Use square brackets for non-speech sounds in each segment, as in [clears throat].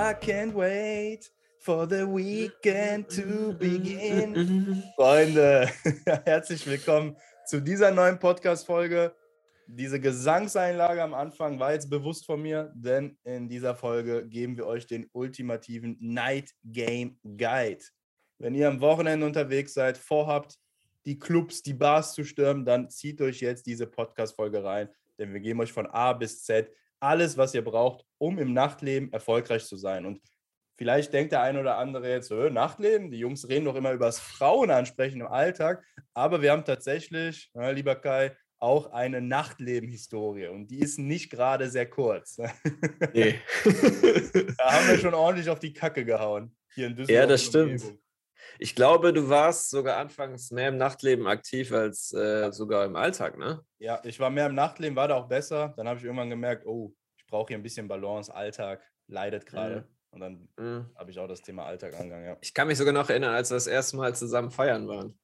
I can't wait for the weekend to begin. [laughs] Freunde, [laughs] herzlich willkommen zu dieser neuen Podcast-Folge. Diese Gesangseinlage am Anfang war jetzt bewusst von mir, denn in dieser Folge geben wir euch den ultimativen Night Game Guide. Wenn ihr am Wochenende unterwegs seid, vorhabt, die Clubs, die Bars zu stürmen, dann zieht euch jetzt diese Podcast-Folge rein, denn wir geben euch von A bis Z alles, was ihr braucht, um im Nachtleben erfolgreich zu sein. Und vielleicht denkt der eine oder andere jetzt, Nachtleben, die Jungs reden doch immer über das Frauenansprechen im Alltag, aber wir haben tatsächlich, na, lieber Kai, auch eine Nachtleben-Historie und die ist nicht gerade sehr kurz. [laughs] Nee. da haben wir schon ordentlich auf die Kacke gehauen hier in Düsseldorf. Ja, das stimmt. Ich glaube, du warst sogar anfangs mehr im Nachtleben aktiv als äh, sogar im Alltag, ne? Ja, ich war mehr im Nachtleben, war da auch besser. Dann habe ich irgendwann gemerkt, oh, ich brauche hier ein bisschen Balance. Alltag leidet gerade. Mhm. Und dann mhm. habe ich auch das Thema Alltag angegangen. Ja. Ich kann mich sogar noch erinnern, als wir das erste Mal zusammen feiern waren.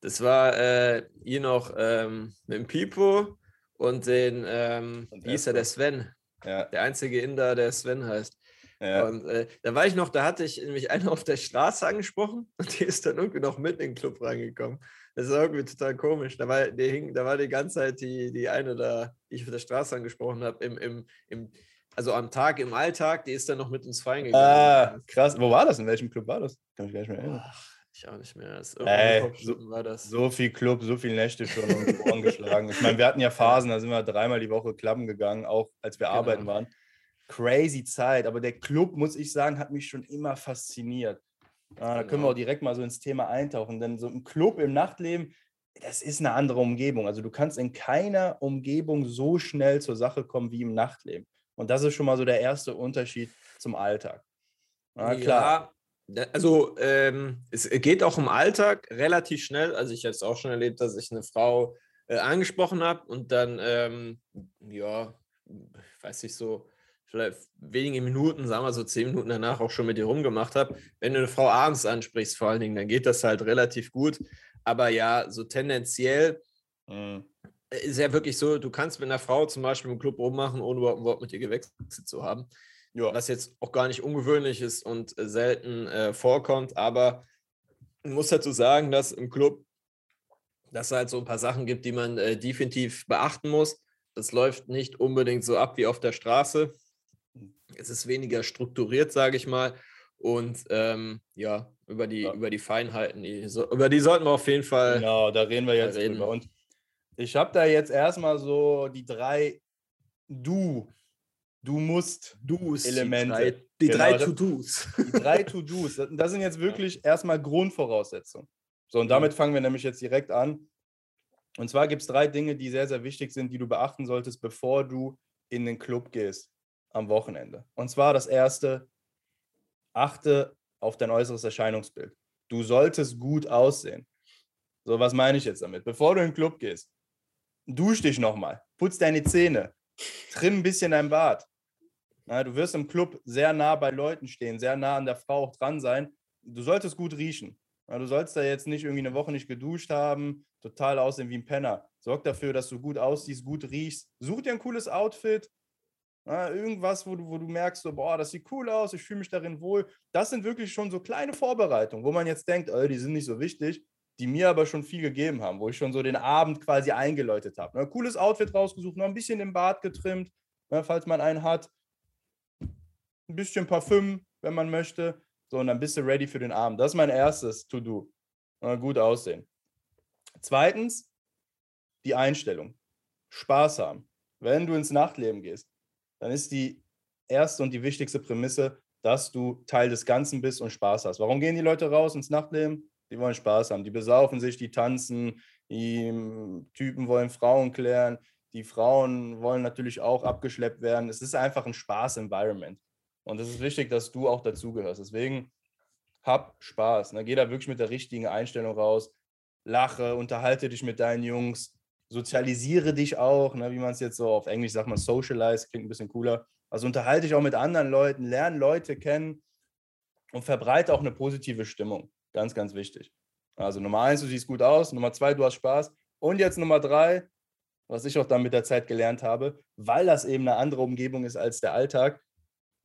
Das war äh, hier noch ähm, mit dem Pipo und den, ähm, und wie hieß er, der Sven. Ja. Der einzige Inder, der Sven heißt. Ja. Und äh, da war ich noch, da hatte ich nämlich eine auf der Straße angesprochen [laughs] und die ist dann irgendwie noch mit in den Club reingekommen. Das ist irgendwie total komisch. Da war, die hing, da war die ganze Zeit die, die eine da, die ich auf der Straße angesprochen habe, im, im, im, also am Tag, im Alltag, die ist dann noch mit uns feiern gegangen. Ah, krass. Wo war das? In welchem Club war das? Kann mich gar nicht mehr erinnern. Ach, ich auch nicht mehr. Ey, so, war das. so viel Club, so viele Nächte schon um die Ohren geschlagen. Ich meine, wir hatten [laughs] ja Phasen, da sind wir dreimal die Woche klappen gegangen, auch als wir genau. arbeiten waren. Crazy Zeit, aber der Club, muss ich sagen, hat mich schon immer fasziniert. Ah, da können wir auch direkt mal so ins Thema eintauchen, denn so ein Club im Nachtleben, das ist eine andere Umgebung. Also du kannst in keiner Umgebung so schnell zur Sache kommen wie im Nachtleben. Und das ist schon mal so der erste Unterschied zum Alltag. Ah, klar. Ja, also ähm, es geht auch im Alltag relativ schnell. Also ich habe es auch schon erlebt, dass ich eine Frau äh, angesprochen habe und dann, ähm, ja, weiß ich so, vielleicht wenige Minuten, sagen wir so zehn Minuten danach auch schon mit dir rumgemacht habe. Wenn du eine Frau abends ansprichst, vor allen Dingen, dann geht das halt relativ gut. Aber ja, so tendenziell mhm. ist ja wirklich so, du kannst mit einer Frau zum Beispiel im Club rummachen, ohne überhaupt ein Wort mit ihr gewechselt zu haben. Ja. Was jetzt auch gar nicht ungewöhnlich ist und selten äh, vorkommt. Aber man muss dazu sagen, dass im Club dass es halt so ein paar Sachen gibt, die man äh, definitiv beachten muss. Das läuft nicht unbedingt so ab wie auf der Straße. Es ist weniger strukturiert, sage ich mal. Und ähm, ja, über die, ja. über die Feinheiten, die, so, über die sollten wir auf jeden Fall. Genau, da reden wir jetzt reden. drüber. Und ich habe da jetzt erstmal so die drei Du, du musst Do's, Elemente. Die drei, genau, To-Dos. Die drei To-Dos. Das sind jetzt [laughs] wirklich erstmal Grundvoraussetzungen. So, und damit fangen wir nämlich jetzt direkt an. Und zwar gibt es drei Dinge, die sehr, sehr wichtig sind, die du beachten solltest, bevor du in den Club gehst am Wochenende. Und zwar das erste, achte auf dein äußeres Erscheinungsbild. Du solltest gut aussehen. So, was meine ich jetzt damit? Bevor du in den Club gehst, dusch dich nochmal, putz deine Zähne, trimm ein bisschen dein Bart. Na, du wirst im Club sehr nah bei Leuten stehen, sehr nah an der Frau auch dran sein. Du solltest gut riechen. Na, du sollst da jetzt nicht irgendwie eine Woche nicht geduscht haben, total aussehen wie ein Penner. Sorg dafür, dass du gut aussiehst, gut riechst. Such dir ein cooles Outfit, ja, irgendwas, wo du, wo du merkst, so, boah, das sieht cool aus, ich fühle mich darin wohl. Das sind wirklich schon so kleine Vorbereitungen, wo man jetzt denkt, oh, die sind nicht so wichtig, die mir aber schon viel gegeben haben, wo ich schon so den Abend quasi eingeläutet habe. Ne? Cooles Outfit rausgesucht, noch ein bisschen im Bart getrimmt, ne, falls man einen hat. Ein bisschen Parfüm, wenn man möchte. So, und dann bist du ready für den Abend. Das ist mein erstes To-Do. Gut aussehen. Zweitens, die Einstellung. Spaß haben. Wenn du ins Nachtleben gehst, dann ist die erste und die wichtigste Prämisse, dass du Teil des Ganzen bist und Spaß hast. Warum gehen die Leute raus ins Nachtleben? Die wollen Spaß haben. Die besaufen sich, die tanzen, die hm, Typen wollen Frauen klären, die Frauen wollen natürlich auch abgeschleppt werden. Es ist einfach ein Spaß-Environment. Und es ist wichtig, dass du auch dazugehörst. Deswegen hab Spaß. Ne? Geh da wirklich mit der richtigen Einstellung raus. Lache, unterhalte dich mit deinen Jungs, sozialisiere dich auch, ne, wie man es jetzt so auf Englisch sagt, man socialize, klingt ein bisschen cooler. Also unterhalte dich auch mit anderen Leuten, lerne Leute kennen und verbreite auch eine positive Stimmung. Ganz, ganz wichtig. Also Nummer eins, du siehst gut aus. Nummer zwei, du hast Spaß. Und jetzt Nummer drei, was ich auch dann mit der Zeit gelernt habe, weil das eben eine andere Umgebung ist als der Alltag,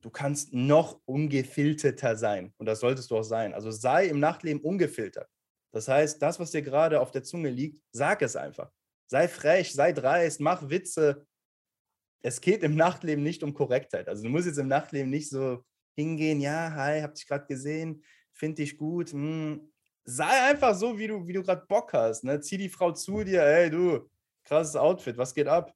du kannst noch ungefilterter sein. Und das solltest du auch sein. Also sei im Nachtleben ungefiltert. Das heißt, das, was dir gerade auf der Zunge liegt, sag es einfach. Sei frech, sei dreist, mach Witze. Es geht im Nachtleben nicht um Korrektheit. Also du musst jetzt im Nachtleben nicht so hingehen, ja, hi, hab dich gerade gesehen, finde dich gut. Hm. Sei einfach so, wie du, wie du gerade Bock hast. Ne? Zieh die Frau zu dir, hey du, krasses Outfit, was geht ab?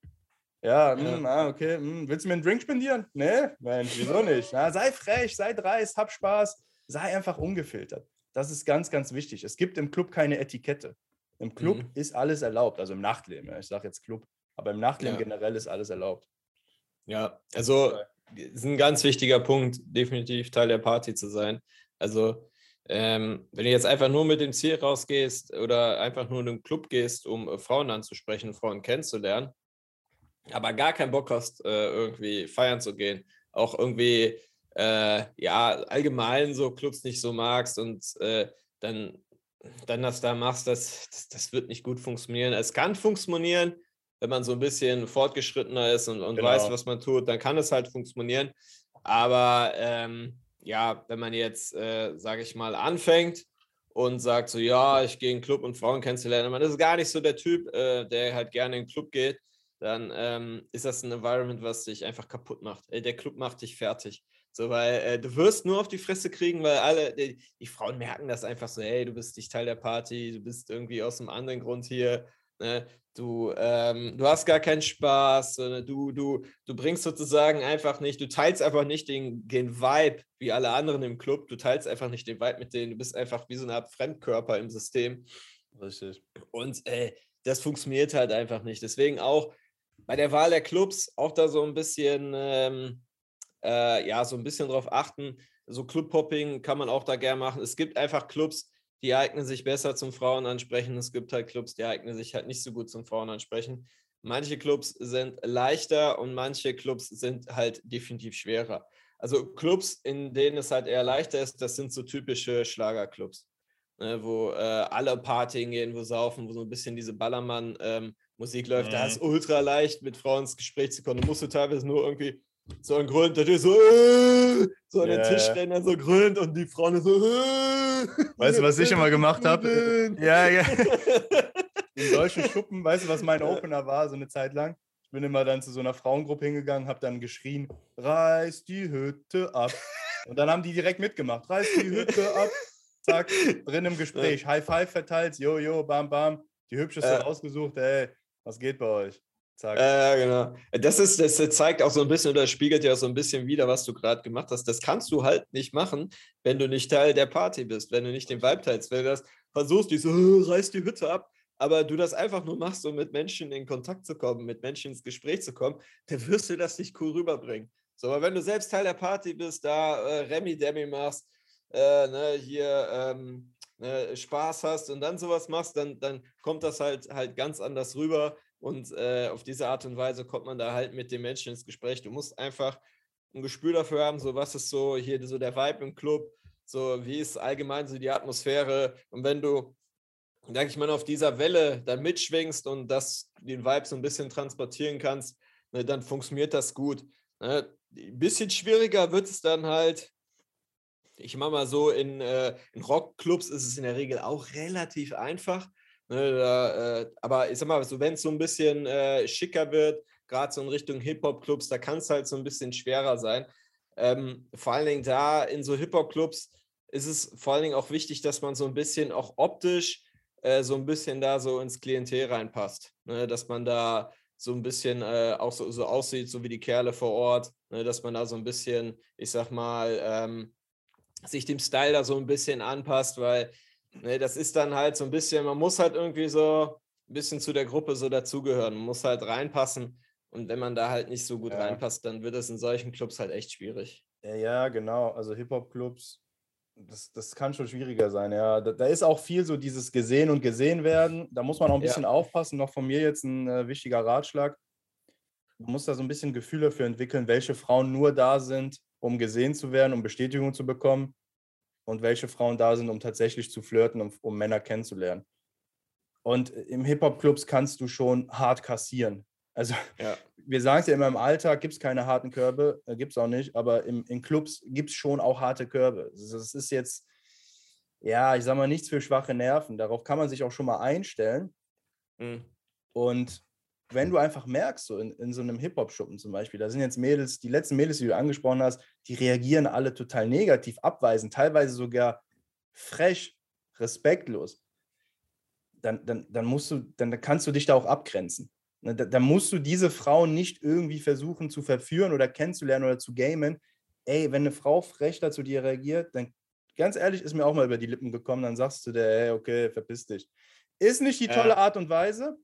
Ja, ja. Mh, hm, ah, okay. Mh. Hm, willst du mir einen Drink spendieren? Nee, Mensch, wieso nicht? Na, sei frech, sei dreist, hab Spaß, sei einfach ungefiltert. Das ist ganz, ganz wichtig. Es gibt im Club keine Etikette. Im Club mhm. ist alles erlaubt, also im Nachtleben. Ja. Ich sage jetzt Club, aber im Nachtleben ja. generell ist alles erlaubt. Ja, also ist ein ganz wichtiger Punkt, definitiv Teil der Party zu sein. Also ähm, wenn du jetzt einfach nur mit dem Ziel rausgehst oder einfach nur in den Club gehst, um äh, Frauen anzusprechen, Frauen kennenzulernen, aber gar keinen Bock hast, äh, irgendwie feiern zu gehen, auch irgendwie äh, ja allgemein so Clubs nicht so magst und äh, dann, dann das da machst, das, das, das, wird nicht gut funktionieren. Es kann funktionieren, wenn man so ein bisschen fortgeschrittener ist und, und genau. weiß, was man tut, dann kann es halt funktionieren. Aber ähm, ja, wenn man jetzt, äh, sage ich mal, anfängt und sagt so, ja, ich gehe in den Club und Frauen kennenzulernen, man ist gar nicht so der Typ, äh, der halt gerne in den Club geht, dann ähm, ist das ein Environment, was dich einfach kaputt macht. Ey, der Club macht dich fertig. So, weil äh, du wirst nur auf die Fresse kriegen, weil alle, die, die, Frauen merken das einfach so, hey, du bist nicht Teil der Party, du bist irgendwie aus einem anderen Grund hier, ne? du, ähm, du hast gar keinen Spaß, du, du, du bringst sozusagen einfach nicht, du teilst einfach nicht den, den Vibe wie alle anderen im Club, du teilst einfach nicht den Vibe mit denen, du bist einfach wie so eine Art Fremdkörper im System. Richtig. Und äh, das funktioniert halt einfach nicht. Deswegen auch bei der Wahl der Clubs auch da so ein bisschen ähm, äh, ja, so ein bisschen drauf achten. So Club-Hopping kann man auch da gerne machen. Es gibt einfach Clubs, die eignen sich besser zum Frauenansprechen. Es gibt halt Clubs, die eignen sich halt nicht so gut zum Frauenansprechen. Manche Clubs sind leichter und manche Clubs sind halt definitiv schwerer. Also Clubs, in denen es halt eher leichter ist, das sind so typische Schlagerclubs, ne, wo äh, alle Partien gehen, wo saufen, wo so ein bisschen diese Ballermann-Musik ähm, läuft. Mhm. Da ist ultra leicht, mit Frauen ins Gespräch zu kommen. Du musst du teilweise nur irgendwie so ein Grund, der so, äh, so an den yeah. Tisch dann so grünt und die Frauen so, äh, Weißt du, was ich immer gemacht habe? [laughs] Ja, ja. [laughs] In deutschen Schuppen, weißt du, was mein Opener war, so eine Zeit lang? Ich bin immer dann zu so einer Frauengruppe hingegangen, habe dann geschrien, reiß die Hütte ab. Und dann haben die direkt mitgemacht, reiß die Hütte ab. Zack, drin im Gespräch, High Five verteilt, jo, jo, bam, bam. Die Hübscheste ja. ausgesucht, ey, was geht bei euch? Zack. Ja, genau. Das, ist, das zeigt auch so ein bisschen oder spiegelt ja so ein bisschen wieder, was du gerade gemacht hast. Das kannst du halt nicht machen, wenn du nicht Teil der Party bist, wenn du nicht den Vibe teilst. Wenn du das versuchst, die so, reiß die Hütte ab, aber du das einfach nur machst, um mit Menschen in Kontakt zu kommen, mit Menschen ins Gespräch zu kommen, dann wirst du das nicht cool rüberbringen. So, aber wenn du selbst Teil der Party bist, da äh, Remi-Demi machst, äh, ne, hier ähm, ne, Spaß hast und dann sowas machst, dann, dann kommt das halt, halt ganz anders rüber und äh, auf diese Art und Weise kommt man da halt mit den Menschen ins Gespräch. Du musst einfach ein Gespür dafür haben, so was ist so hier so der Vibe im Club, so wie ist allgemein so die Atmosphäre. Und wenn du, sag ich mal, auf dieser Welle dann mitschwingst und das, den Vibe so ein bisschen transportieren kannst, ne, dann funktioniert das gut. Ne? Ein bisschen schwieriger wird es dann halt. Ich mache mal so, in, äh, in Rockclubs ist es in der Regel auch relativ einfach. Ne, da, äh, aber ich sag mal, so, wenn es so ein bisschen äh, schicker wird, gerade so in Richtung Hip-Hop-Clubs, da kann es halt so ein bisschen schwerer sein. Ähm, vor allen Dingen da in so Hip-Hop-Clubs ist es vor allen Dingen auch wichtig, dass man so ein bisschen auch optisch äh, so ein bisschen da so ins Klientel reinpasst. Ne? Dass man da so ein bisschen äh, auch so, so, aussieht, so wie die Kerle vor Ort, ne? dass man da so ein bisschen, ich sag mal, ähm, sich dem Style da so ein bisschen anpasst, weil Ne, das ist dann halt so ein bisschen, man muss halt irgendwie so ein bisschen zu der Gruppe so dazugehören, man muss halt reinpassen. Und wenn man da halt nicht so gut ja. reinpasst, dann wird es in solchen Clubs halt echt schwierig. Ja, ja genau. Also Hip-Hop-Clubs, das, das kann schon schwieriger sein. Ja, da, da, ist auch viel so dieses Gesehen und Gesehen werden. Da muss man auch ein bisschen ja. aufpassen. Noch von mir jetzt ein äh, wichtiger Ratschlag. Man muss da so ein bisschen Gefühl dafür entwickeln, welche Frauen nur da sind, um gesehen zu werden, um Bestätigung zu bekommen und welche Frauen da sind, um tatsächlich zu flirten, um, um Männer kennenzulernen. Und im Hip-Hop-Clubs kannst du schon hart kassieren. Also ja. [laughs] wir sagen es ja immer, im Alltag gibt es keine harten Körbe, äh, gibt es auch nicht, aber im, in Clubs gibt es schon auch harte Körbe. Das ist jetzt, ja, ich sag mal, nichts für schwache Nerven. Darauf kann man sich auch schon mal einstellen. Mhm. Und wenn du einfach merkst, so in, in so einem Hip-Hop-Schuppen zum Beispiel, da sind jetzt Mädels, die letzten Mädels, die du angesprochen hast, die reagieren alle total negativ, abweisend, teilweise sogar frech, respektlos. Dann, dann, dann musst du, dann kannst du dich da auch abgrenzen. Ne, da, da musst du diese Frauen nicht irgendwie versuchen zu verführen oder kennenzulernen oder zu gamen. Ey, wenn eine Frau frech dazu dir reagiert, dann ganz ehrlich, ist mir auch mal über die Lippen gekommen, dann sagst du der, hey, okay, verpiss dich. Ist nicht die tolle ja. Art und Weise,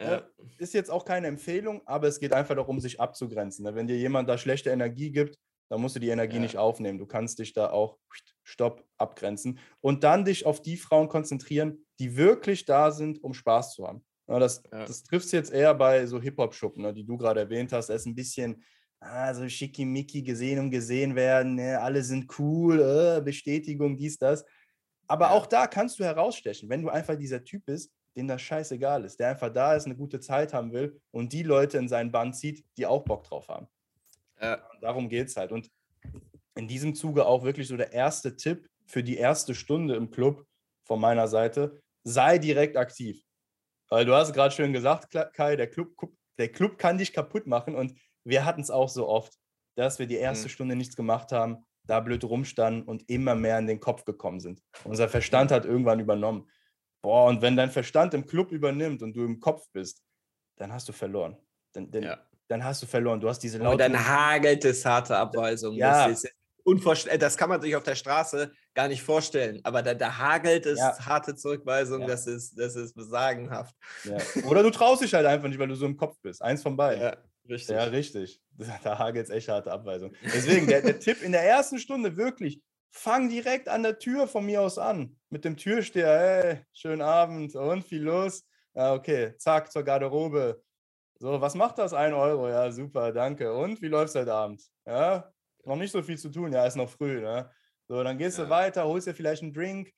ja. Ist jetzt auch keine Empfehlung, aber es geht einfach darum, sich abzugrenzen. Ne? Wenn dir jemand da schlechte Energie gibt, dann musst du die Energie ja. nicht aufnehmen. Du kannst dich da auch stopp abgrenzen und dann dich auf die Frauen konzentrieren, die wirklich da sind, um Spaß zu haben. das, ja. das trifft es jetzt eher bei so Hip-Hop-Schuppen, ne, die du gerade erwähnt hast. Er ist ein bisschen ah, so schickimicki gesehen und gesehen werden. Ne? Alle sind cool, äh, Bestätigung, dies, das. Aber auch da kannst du herausstechen, wenn du einfach dieser Typ bist, dem das scheißegal ist, der einfach da ist, eine gute Zeit haben will und die Leute in seinen Band zieht, die auch Bock drauf haben. Ja. Darum geht es halt. Und in diesem Zuge auch wirklich so der erste Tipp für die erste Stunde im Club von meiner Seite, sei direkt aktiv. Weil du hast gerade schön gesagt, Kai, der Club, der Club kann dich kaputt machen und wir hatten es auch so oft, dass wir die erste mhm. Stunde nichts gemacht haben, da blöd rumstanden und immer mehr in den Kopf gekommen sind. Unser Verstand hat irgendwann übernommen. Boah, und wenn dein Verstand im Club übernimmt und du im Kopf bist, dann hast du verloren. Dann, dann, ja. dann hast du verloren. Du hast diese laute. Und dann hagelt es harte Abweisung. Ja. Das, unvorstell das kann man sich auf der Straße gar nicht vorstellen. Aber da, da hagelt es ja. harte Zurückweisung. Ja. Das, ist, das ist besagenhaft. Oder du traust dich halt einfach nicht, weil du so im Kopf bist. Eins von beiden. Ja, richtig. Ja, richtig. Da hagelt es echt harte Abweisung. Deswegen, der, der Tipp in der ersten Stunde wirklich fang direkt an der Tür von mir aus an. Mit dem Türsteher, hey, schönen Abend und viel los. Ja, okay, zack, zur Garderobe. So, was macht das? Ein Euro, ja, super, danke. Und wie läuft es heute Abend? Ja, noch nicht so viel zu tun, ja, ist noch früh, ne? So, dann gehst ja. du weiter, holst dir vielleicht einen Drink,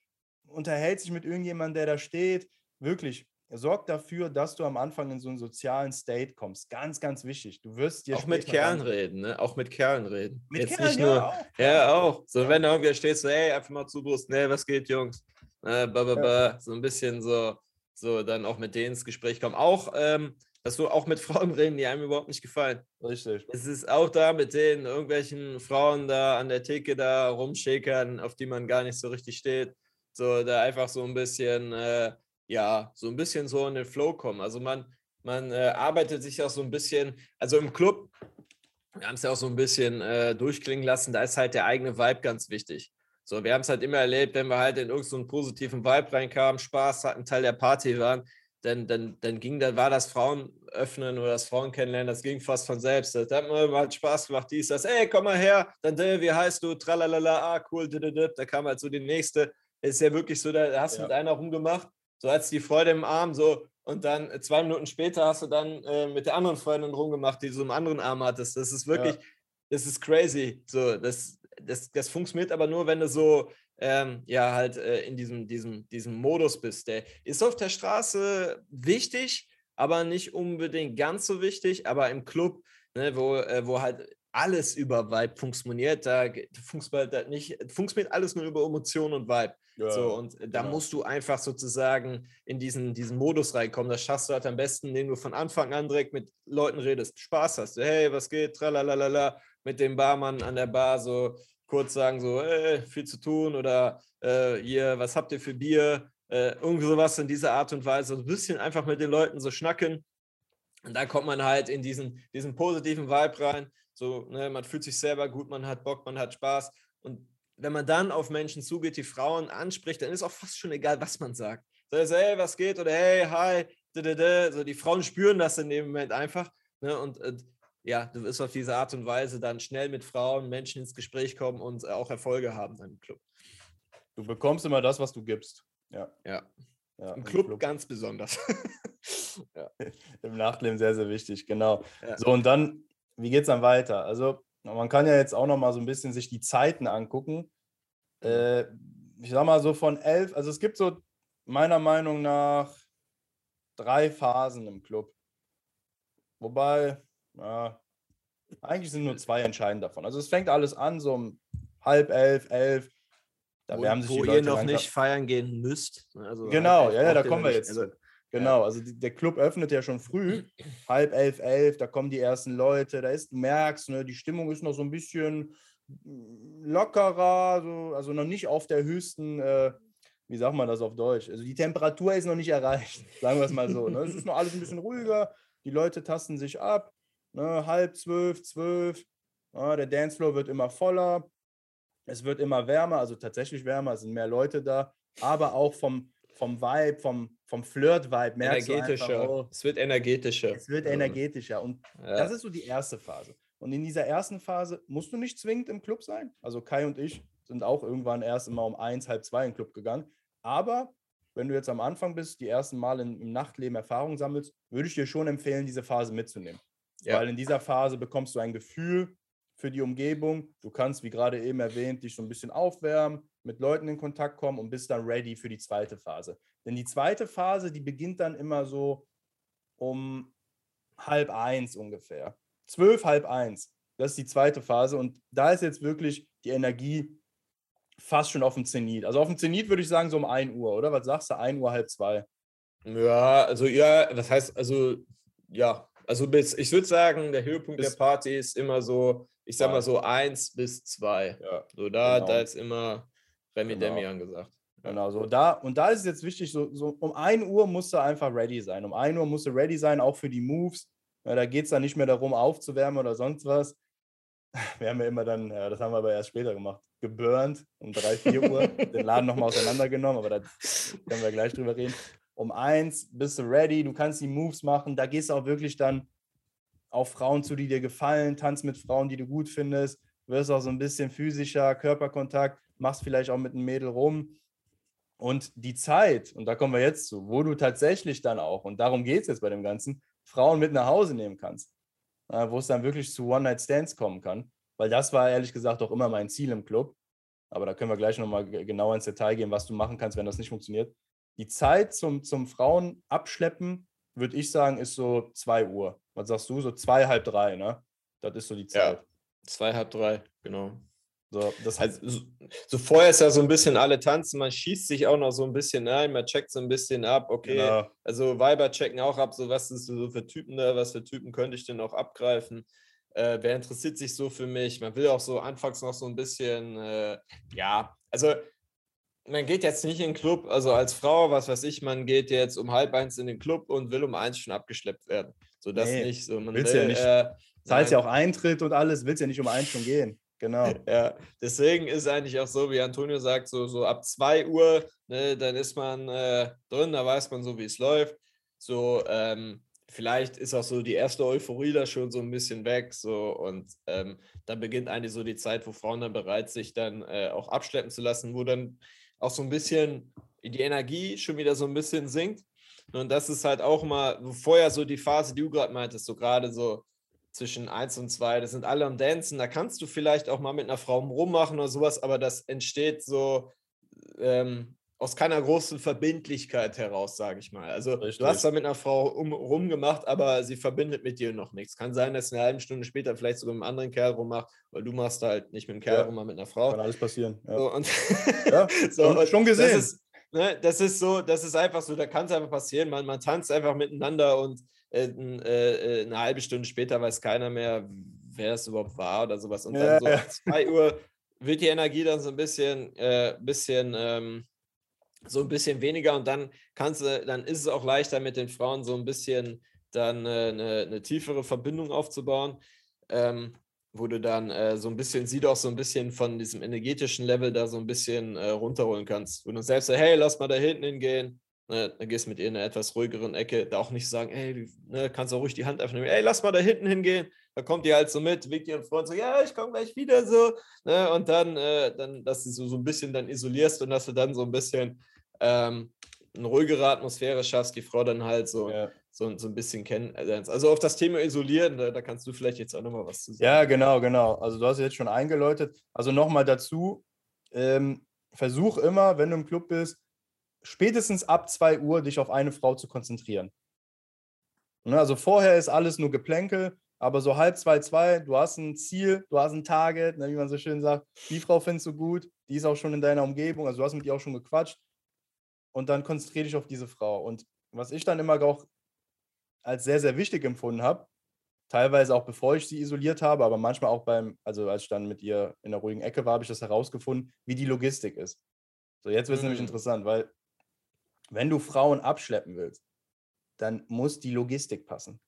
unterhältst dich mit irgendjemandem, der da steht. Wirklich, sorg dafür, dass du am Anfang in so einen sozialen State kommst. Ganz, ganz wichtig. Du wirst dir auch mit Kerlen reden, ne? Auch mit Kerlen reden. Mit Jetzt Kerlen, nicht nur, ja, auch. Ja, auch. So, ja. wenn du irgendwie stehst, so, hey, einfach mal Zubrust, ne, was geht, Jungs? Äh, ba, ba, ba. Ja. So ein bisschen so, so dann auch mit denen ins Gespräch kommen. Auch, ähm, dass du auch mit [laughs] Frauen reden, die einem überhaupt nicht gefallen. Richtig. Es ist auch da mit den irgendwelchen Frauen da an der Theke da rumschäkern, auf die man gar nicht so richtig steht. So, da einfach so ein bisschen äh, ja, so ein bisschen so in den Flow kommen. Also man, man äh, arbeitet sich auch so ein bisschen, also im Club, wir haben es ja auch so ein bisschen äh, durchklingen lassen, da ist halt der eigene Vibe ganz wichtig. So, wir haben es halt immer erlebt, wenn wir halt in irgendeinen so positiven Vibe reinkamen, Spaß hatten, Teil der Party waren, dann, dann, dann ging, dann war das Frauen öffnen oder das Frauen kennenlernen, das ging fast von selbst. Das hat mir halt Spaß gemacht, dies, das, ey, komm mal her, dann, wie heißt du, tralalala, ah, cool, da kam halt so die nächste. Ist ja wirklich so, da hast du ja. mit einer rumgemacht so als die Freude im Arm, so und dann äh, zwei Minuten später hast du dann äh, mit der anderen Freundin rumgemacht, die du im anderen Arm hattest. Das ist wirklich, ja. das ist crazy. So, das, das, das funktioniert aber nur, wenn du so ähm, ja halt äh, in diesem, diesem, diesem Modus bist. Der ist auf der Straße wichtig, aber nicht unbedingt ganz so wichtig. Aber im Club, ne, wo, äh, wo halt alles über Vibe funktioniert, da funktioniert, nicht, funktioniert alles nur über Emotionen und Vibe. Ja, so, und da genau. musst du einfach sozusagen in diesen, diesen Modus reinkommen. Das schaffst du halt am besten, indem du von Anfang an direkt mit Leuten redest, Spaß hast. Hey, was geht? Tralalala, mit dem Barmann an der Bar so kurz sagen, so, hey, viel zu tun oder äh, hier, was habt ihr für Bier? Äh, irgendwie sowas in dieser Art und Weise. ein bisschen einfach mit den Leuten so schnacken. Und da kommt man halt in diesen, diesen positiven Vibe rein. So, ne, man fühlt sich selber gut, man hat Bock, man hat Spaß. Und wenn man dann auf Menschen zugeht, die Frauen anspricht, dann ist auch fast schon egal, was man sagt. So, hey, was geht? Oder hey, hi. So, die Frauen spüren das in dem Moment einfach. Ne? Und äh, ja, du wirst auf diese Art und Weise dann schnell mit Frauen, Menschen ins Gespräch kommen und auch Erfolge haben im Club. Du bekommst immer das, was du gibst. Ja. ja. ja Im, Club, Club, ganz besonders. [laughs] ja. [laughs] Im Nachleben sehr, sehr wichtig, genau. So, und dann, wie geht es dann weiter? Also, man kann ja jetzt auch noch mal so ein bisschen sich die Zeiten angucken. Äh, ich sag mal so von elf, also es gibt so meiner Meinung nach drei Phasen im Club. Wobei, ja, eigentlich sind nur zwei entscheidend davon. Also es fängt alles an, so um halb elf, elf. Da wo, sich wo ihr noch nicht feiern gehen müsst. Ne? Also genau, ja, ja, da kommen wir jetzt. Also, genau, also die, der Club öffnet ja schon früh, [clears throat] halb elf, elf, da kommen die ersten Leute, da ist, du merkst, ne, die Stimmung ist noch so ein bisschen lockerer, so, also noch nicht auf der höchsten, äh, wie sagt man das auf Deutsch? Also die Temperatur ist noch nicht erreicht, [laughs] sagen wir es mal so. Ne? Es ist noch alles ein bisschen ruhiger, die Leute tasten sich ab, ne? halb zwölf, zwölf, ja, der Dancefloor wird immer voller, es wird immer wärmer, also tatsächlich wärmer, es sind mehr Leute da, aber auch vom, vom Vibe, vom, vom Flirt-Vibe merkst energetischer. du einfach, oh, es wird energetischer. Es wird energetischer und ja. das ist so die erste Phase. Und in dieser ersten Phase musst du nicht zwingend im Club sein. Also Kai und ich sind auch irgendwann erst immer um eins, halb zwei in den Club gegangen. Aber wenn du jetzt am Anfang bist, die ersten Mal im Nachtleben Erfahrung sammelst, würde ich dir schon empfehlen, diese Phase mitzunehmen. Ja. Weil in dieser Phase bekommst du ein Gefühl für die Umgebung. Du kannst, wie gerade eben erwähnt, dich so ein bisschen aufwärmen, mit Leuten in Kontakt kommen und bist dann ready für die zweite Phase. Denn die zweite Phase, die beginnt dann immer so um halb eins ungefähr. Zwölf, halb eins. Das ist die zweite Phase. Und da ist jetzt wirklich die Energie fast schon auf dem Zenit. Also auf dem Zenit würde ich sagen so um 1 Uhr, oder? Was sagst du? 1 Uhr, halb zwei? Ja, also ja, das heißt, also ja, also bis, ich würde sagen, der Höhepunkt bis, der Party ist immer so, ich sag mal so 1 bis 2. Ja, so da, genau. da ist immer Remi genau. Demi angesagt. Genau, so da, und da ist es jetzt wichtig, so, so um 1 Uhr musst du einfach ready sein. Um 1 Uhr musst du ready sein, auch für die Moves. Ja, da geht es dann nicht mehr darum, aufzuwärmen oder sonst was. [laughs] Wir haben ja immer dann, ja, das haben wir aber erst später gemacht, geburnt um 3, 4 Uhr, den Laden nochmal auseinandergenommen, aber da können wir gleich drüber reden. Um eins bist du ready, du kannst die Moves machen, da gehst du auch wirklich dann auf Frauen zu, die dir gefallen, tanzt mit Frauen, die du gut findest, wirst auch so ein bisschen physischer, Körperkontakt, machst vielleicht auch mit einem Mädel rum. Und die Zeit, und da kommen wir jetzt zu, wo du tatsächlich dann auch, und darum geht es jetzt bei dem Ganzen, Frauen mit nach Hause nehmen kannst, wo es dann wirklich zu One-Night-Stands kommen kann. Weil das war ehrlich gesagt auch immer mein Ziel im Club. Aber da können wir gleich nochmal genauer ins Detail gehen, was du machen kannst, wenn das nicht funktioniert. Die Zeit zum, zum Frauen abschleppen, würde ich sagen, ist so 2 Uhr. Was sagst du? So zwei, halb drei, ne? Das ist so die Zeit. Ja, zwei, halb drei, genau. So, das heißt, so, so, vorher ist ja so ein bisschen alle tanzen, man schießt sich auch noch so ein bisschen ein, man checkt so ein bisschen ab, okay. Genau. Also Weiber checken auch ab, so was ist so für Typen da, was für Typen könnte ich denn auch abgreifen äh, wer interessiert sich so für mich? Man will auch so anfangs noch so ein bisschen, äh, ja, also man geht jetzt nicht in den Club, also als Frau, was weiß ich, man geht jetzt um halb eins in den Club und will um eins schon abgeschleppt werden. So das nee, nicht. So, man willst will, ja nicht. Äh, Zahlst ja auch Eintritt und alles, willst ja nicht um eins schon gehen. Genau. [laughs] Ja, deswegen ist eigentlich auch so, wie Antonio sagt, so, so ab 2 Uhr, ne, dann ist man äh, drin, da weiß man so, wie es läuft. So, ähm, vielleicht ist auch so die erste Euphorie da schon so ein bisschen weg. So, und ähm, dann beginnt eigentlich so die Zeit, wo Frauen dann bereit sich dann äh, auch abschleppen zu lassen, wo dann auch so ein bisschen die Energie schon wieder so ein bisschen sinkt. Und das ist halt auch mal, vorher so die Phase, die du gerade meintest, so gerade so zwischen 1 und 2, das sind alle am Dancen, da kannst du vielleicht auch mal mit einer Frau rummachen oder sowas, aber das entsteht so ähm, aus keiner großen Verbindlichkeit heraus, sage ich mal. Also Richtig. du hast da mit einer Frau um, rumgemacht, aber sie verbindet mit dir noch nichts. Kann sein, dass eine halbe Stunde später vielleicht sogar mit einem anderen Kerl rummacht, weil du machst halt nicht mit einem Kerl ja. rum, mit einer Frau. Kann alles passieren. Ja, so, und ja. [laughs] so, und schon gesehen. Das ist, ne, das ist, so, das ist einfach so, da kann es einfach passieren. Man, man tanzt einfach miteinander und äh, äh, eine halbe Stunde später weiß keiner mehr, wer es überhaupt war oder sowas. Und dann so ja. 2 Uhr wird die Energie dann so ein bisschen, äh, bisschen ähm, so ein bisschen weniger und dann kannst du, dann ist es auch leichter mit den Frauen so ein bisschen dann äh, eine, eine tiefere Verbindung aufzubauen, ähm, wo du dann äh, so ein bisschen, sie doch so ein bisschen von diesem energetischen Level da so ein bisschen äh, runterholen kannst. Wo du selbst sagst, hey, lass mal da hinten hingehen, ne, dann gehst mit ihr in einer etwas ruhigeren Ecke, da auch nicht sagen, hey, ne, kannst auch ruhig die Hand öffnen, hey, lass mal da hinten hingehen, da kommt die halt so mit, wiegt ihren Freund so, ja, ich komme gleich wieder so, ne, und dann, äh, dann, dass du so, so ein bisschen dann isolierst und dass du dann so ein bisschen ähm, eine ruhigere Atmosphäre schaffst, die Frau dann halt so, ja. So, so ein bisschen kennen. Also auf das Thema Isolieren, da, da kannst du vielleicht jetzt auch nochmal was zu sagen. Ja, genau, genau. Also du hast jetzt schon eingeläutet. Also nochmal dazu, ähm, versuch immer, wenn du im Club bist, spätestens ab 2 Uhr dich auf eine Frau zu konzentrieren. Ne, also vorher ist alles nur Geplänkel, aber so halb zwei, zwei, du hast ein Ziel, du hast ein Target, ne, wie man so schön sagt. Die Frau findest du gut, die ist auch schon in deiner Umgebung, also du hast mit ihr auch schon gequatscht. Und dann konzentriere dich auf diese Frau. Und was ich dann immer auch als sehr, sehr wichtig empfunden habe, teilweise auch bevor ich sie isoliert habe, aber manchmal auch beim, also als ich dann mit ihr in der ruhigen Ecke war, habe ich das herausgefunden, wie die Logistik ist. So, jetzt wird es mhm. nämlich interessant, weil wenn du Frauen abschleppen willst, dann muss die Logistik passen.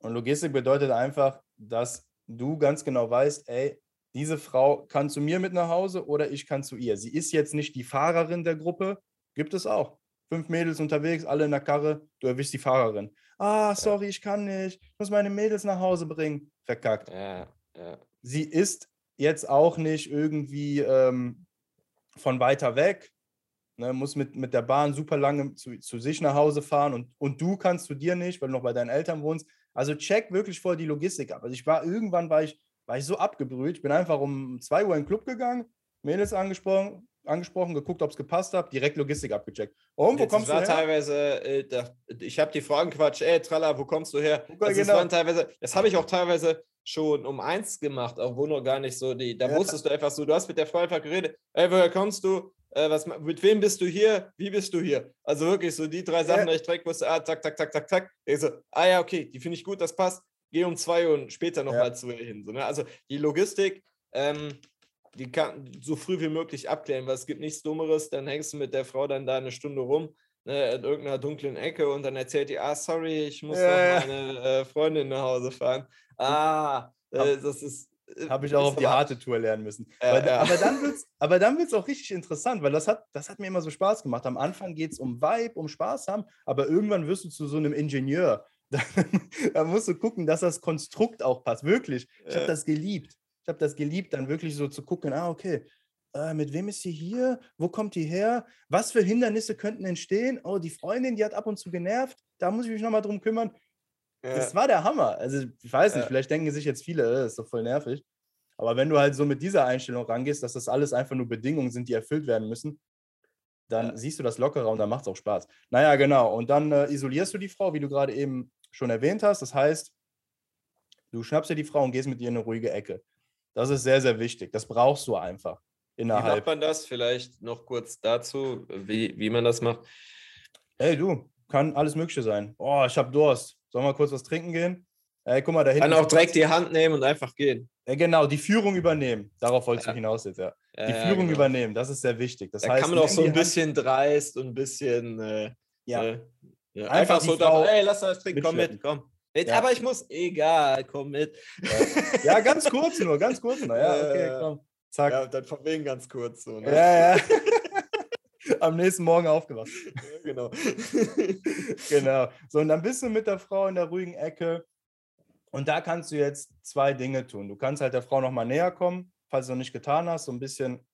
Und Logistik bedeutet einfach, dass du ganz genau weißt, ey, diese Frau kann zu mir mit nach Hause oder ich kann zu ihr. Sie ist jetzt nicht die Fahrerin der Gruppe, gibt es auch. Fünf Mädels unterwegs, alle in der Karre, du erwischst die Fahrerin. Ah, sorry, ich kann nicht, ich muss meine Mädels nach Hause bringen. Verkackt. Ja, ja. Sie ist jetzt auch nicht irgendwie ähm, von weiter weg, ne, muss mit, mit der Bahn super lange zu, zu sich nach Hause fahren und, und du kannst zu dir nicht, weil du noch bei deinen Eltern wohnst. Also check wirklich voll die Logistik ab. Also ich war irgendwann war ich, war ich so abgebrüht. Ich bin einfach um 2 Uhr in den Club gegangen, Mädels angesprochen, angesprochen, geguckt, ob es gepasst hat, direkt Logistik abgecheckt. Und wo Jetzt kommst du her? Teilweise, äh, da, ich habe die Fragen quatsch, ey Tralla, wo kommst du her? Das, genau. waren teilweise, das habe ich auch teilweise schon um eins gemacht, auch wo noch gar nicht so die, da ja. wusstest du einfach so, du hast mit der Frau einfach geredet, ey, woher kommst du? Äh, was, mit wem bist du hier? Wie bist du hier? Also wirklich so die drei Sachen, ja. ich direkt wusste, ah, tak, tak, tak, tak, tak. Ich so, ah ja, okay, die finde ich gut, das passt. Geh um zwei Uhr später nochmal ja. zu ihr hin. So, ne? Also die Logistik, ähm, die kann so früh wie möglich abklären, weil es gibt nichts Dummeres, dann hängst du mit der Frau dann da eine Stunde rum, ne, in irgendeiner dunklen Ecke und dann erzählt die, ah, sorry, ich muss ja. noch meine äh, Freundin nach Hause fahren. Ah, äh, das ist äh, habe ich auch auf die harte Tour lernen müssen. Ja, ja. Aber dann wird es [laughs] aber dann auch richtig interessant, weil das hat, das hat mir immer so Spaß gemacht. Am Anfang geht es um Vibe, um Spaß haben, aber irgendwann wirst du zu so einem Ingenieur. [laughs] Da musst du gucken, dass das Konstrukt auch passt. Wirklich. Ich habe das geliebt. Ich habe das geliebt, dann wirklich so zu gucken, ah, okay, äh, mit wem ist sie hier? Wo kommt die her? Was für Hindernisse könnten entstehen? Oh, die Freundin, die hat ab und zu genervt. Da muss ich mich nochmal drum kümmern. Ja. Das war der Hammer. Also, ich weiß nicht, ja. vielleicht denken sich jetzt viele, das ist doch voll nervig. Aber wenn du halt so mit dieser Einstellung rangehst, dass das alles einfach nur Bedingungen sind, die erfüllt werden müssen, dann ja. siehst du das lockerer und dann macht es auch Spaß. Naja, genau. Und dann äh, isolierst du die Frau, wie du gerade eben schon erwähnt hast. Das heißt, du schnappst dir die Frau und gehst mit ihr in eine ruhige Ecke. Das ist sehr, sehr wichtig. Das brauchst du einfach. Innerhalb. Wie macht man das? Vielleicht noch kurz dazu, wie, wie man das macht. Hey, du, kann alles Mögliche sein. Oh, ich habe Durst. Sollen wir kurz was trinken gehen? Ey, guck mal, da hinten. Kann auch direkt die Hand nehmen und einfach gehen. Ja, genau, die Führung übernehmen. Darauf wolltest ja. du hinaus jetzt, ja. ja die Führung genau. übernehmen, das ist sehr wichtig. Das da heißt, kann man auch so ein bisschen Hand... dreist und ein bisschen. Äh, ja. Äh. Einfach, einfach so, da, ey, lass das trinken, komm mit, komm. Jetzt, aber ich muss, egal, komm mit. Ja. ganz kurz nur, ganz kurz nur. Ja, [laughs] okay, komm. Zack. Ja, dann von wegen ganz kurz so. Ne? Ja, ja. [laughs] am nächsten Morgen aufgewacht. Ja, genau. [laughs] genau. So, und dann bist du mit der Frau in der ruhigen Ecke. Und da kannst du jetzt zwei Dinge tun. Du kannst halt der Frau nochmal näher kommen, falls du noch nicht getan hast, so ein bisschen,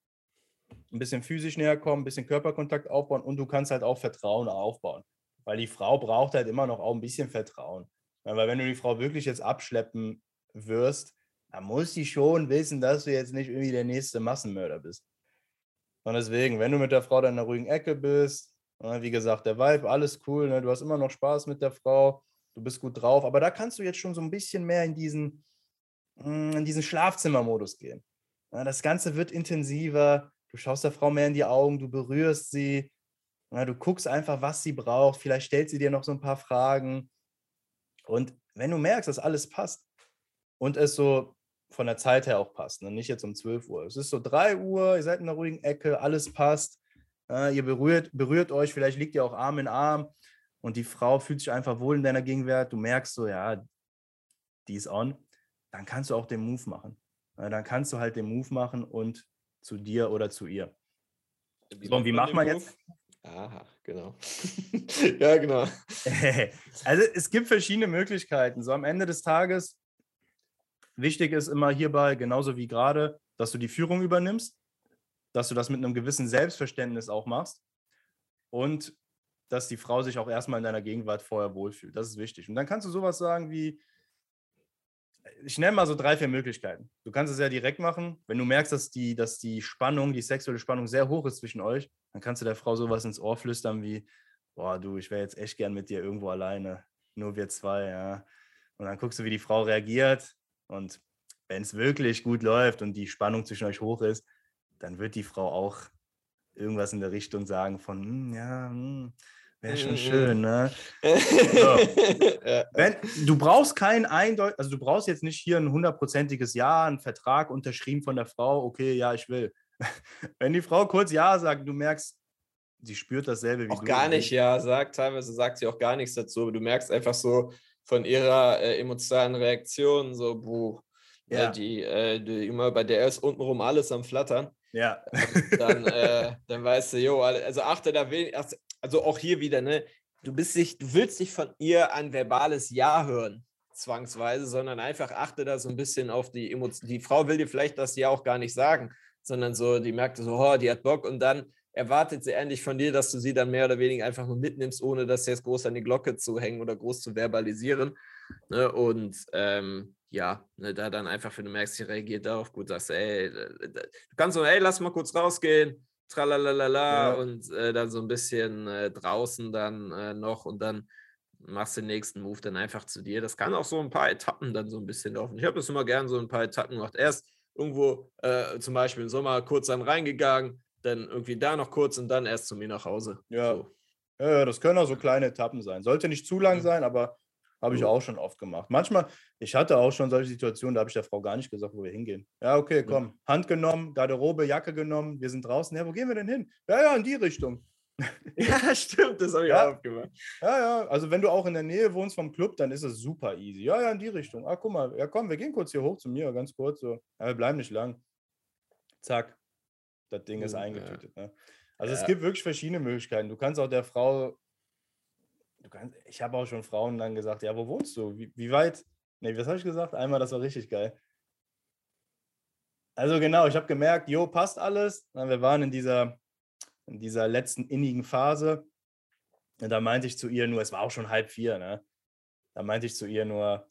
ein bisschen physisch näher kommen, ein bisschen Körperkontakt aufbauen und du kannst halt auch Vertrauen aufbauen. Weil die Frau braucht halt immer noch auch ein bisschen Vertrauen. Weil wenn du die Frau wirklich jetzt abschleppen wirst, dann muss sie schon wissen, dass du jetzt nicht irgendwie der nächste Massenmörder bist. Und deswegen, wenn du mit der Frau dann in der ruhigen Ecke bist, ne, wie gesagt, der Vibe, alles cool, ne, du hast immer noch Spaß mit der Frau, du bist gut drauf, aber da kannst du jetzt schon so ein bisschen mehr in diesen, hm, in diesen Schlafzimmermodus gehen. Das Ganze wird intensiver, du schaust der Frau mehr in die Augen, du berührst sie, du guckst einfach, was sie braucht, vielleicht stellt sie dir noch so ein paar Fragen. Und wenn du merkst, dass alles passt und es so von der Zeit her auch passt. Ne? Nicht jetzt um 12 Uhr. Es ist so 3 Uhr, ihr seid in einer ruhigen Ecke, alles passt. Äh, ihr berührt, berührt euch, vielleicht liegt ihr auch Arm in Arm und die Frau fühlt sich einfach wohl in deiner Gegenwart. Du merkst so, ja, die ist on. Dann kannst du auch den Move machen. Äh, dann kannst du halt den Move machen und zu dir oder zu ihr. Wie so, und wie macht man jetzt? Aha, genau. [laughs] ja, genau. [laughs] also es gibt verschiedene Möglichkeiten. So am Ende des Tages Wichtig ist immer hierbei, genauso wie gerade, dass du die Führung übernimmst, dass du das mit einem gewissen Selbstverständnis auch machst und dass die Frau sich auch erstmal in deiner Gegenwart vorher wohlfühlt. Das ist wichtig. Und dann kannst du sowas sagen wie, ich nenne mal so drei, vier Möglichkeiten. Du kannst es sehr direkt machen. Wenn du merkst, dass die, dass die Spannung, die sexuelle Spannung sehr hoch ist zwischen euch, dann kannst du der Frau sowas ins Ohr flüstern wie, boah, du, ich wäre jetzt echt gern mit dir irgendwo alleine. Nur wir zwei, ja Und dann guckst du, wie die Frau reagiert. Und wenn es wirklich gut läuft und die Spannung zwischen euch hoch ist, dann wird die Frau auch irgendwas in der Richtung sagen von, hm, ja, hm, wäre schon mhm. schön, ne? So. [laughs] Wenn, du brauchst kein eindeutig, also du brauchst jetzt nicht hier ein hundertprozentiges Ja, einen Vertrag unterschrieben von der Frau, okay, ja, ich will. [laughs] Wenn die Frau kurz Ja sagt, du merkst, sie spürt dasselbe wie auch du. Auch gar nicht Ja sagt, teilweise sagt sie auch gar nichts dazu, aber du merkst einfach so von ihrer äh, emotionalen Reaktion, so, buh, äh, ja. äh, die, äh, die immer bei der ist untenrum alles am Flattern. Ja. dann, äh, dann weißt du, jo, also achte da wenig, also auch hier wieder, ne? Du bist nicht, du willst nicht von ihr ein verbales Ja hören, zwangsweise, sondern einfach achte da so ein bisschen auf die Emotionen. Die Frau will dir vielleicht das Ja auch gar nicht sagen, sondern so, die merkt so, oh, die hat Bock und dann erwartet sie endlich von dir, dass du sie dann mehr oder weniger einfach nur mitnimmst, ohne das jetzt groß an die Glocke zu hängen oder groß zu verbalisieren. Ne? Und ähm, ja, ne, da dann einfach, wenn du merkst, sie reagiert darauf gut, sagst du, ey, du kannst so, ey, lass mal kurz rausgehen, tralalala, ja. und äh, dann so ein bisschen äh, draußen dann äh, noch und dann machst du den nächsten Move dann einfach zu dir. Das kann auch so ein paar Etappen dann so ein bisschen laufen. Ich habe das immer gern so ein paar Etappen gemacht. Erst irgendwo äh, zum Beispiel im Sommer kurz dann reingegangen, dann irgendwie da noch kurz und dann erst zu mir nach Hause. Ja. So. Ja, das können auch so kleine Etappen sein. Sollte nicht zu lang sein, aber habe ich auch schon oft gemacht. Manchmal, ich hatte auch schon solche Situationen, da habe ich der Frau gar nicht gesagt, wo wir hingehen. Ja, okay, komm. Hand genommen, Garderobe, Jacke genommen, wir sind draußen. Ja, wo gehen wir denn hin? Ja, ja, in die Richtung. [laughs] ja, stimmt, das habe ich ja. auch gemacht. Ja, ja, also wenn du auch in der Nähe wohnst vom Club, dann ist es super easy. Ja, ja, in die Richtung. Ah, guck mal, ja, komm, wir gehen kurz hier hoch zu mir, ganz kurz so. Ja, wir bleiben nicht lang. Zack, das Ding ist eingetütet. Ne? Also ja. es gibt wirklich verschiedene Möglichkeiten. Du kannst auch der Frau kannst, ich habe auch schon Frauen dann gesagt, ja, wo wohnst du? Wie, wie weit? Nee, was habe ich gesagt? Einmal, das war richtig geil. Also genau, ich habe gemerkt, jo, passt alles. Wir waren in dieser, in dieser letzten innigen Phase. Und da meinte ich zu ihr nur, es war auch schon halb vier, ne? Da meinte ich zu ihr nur,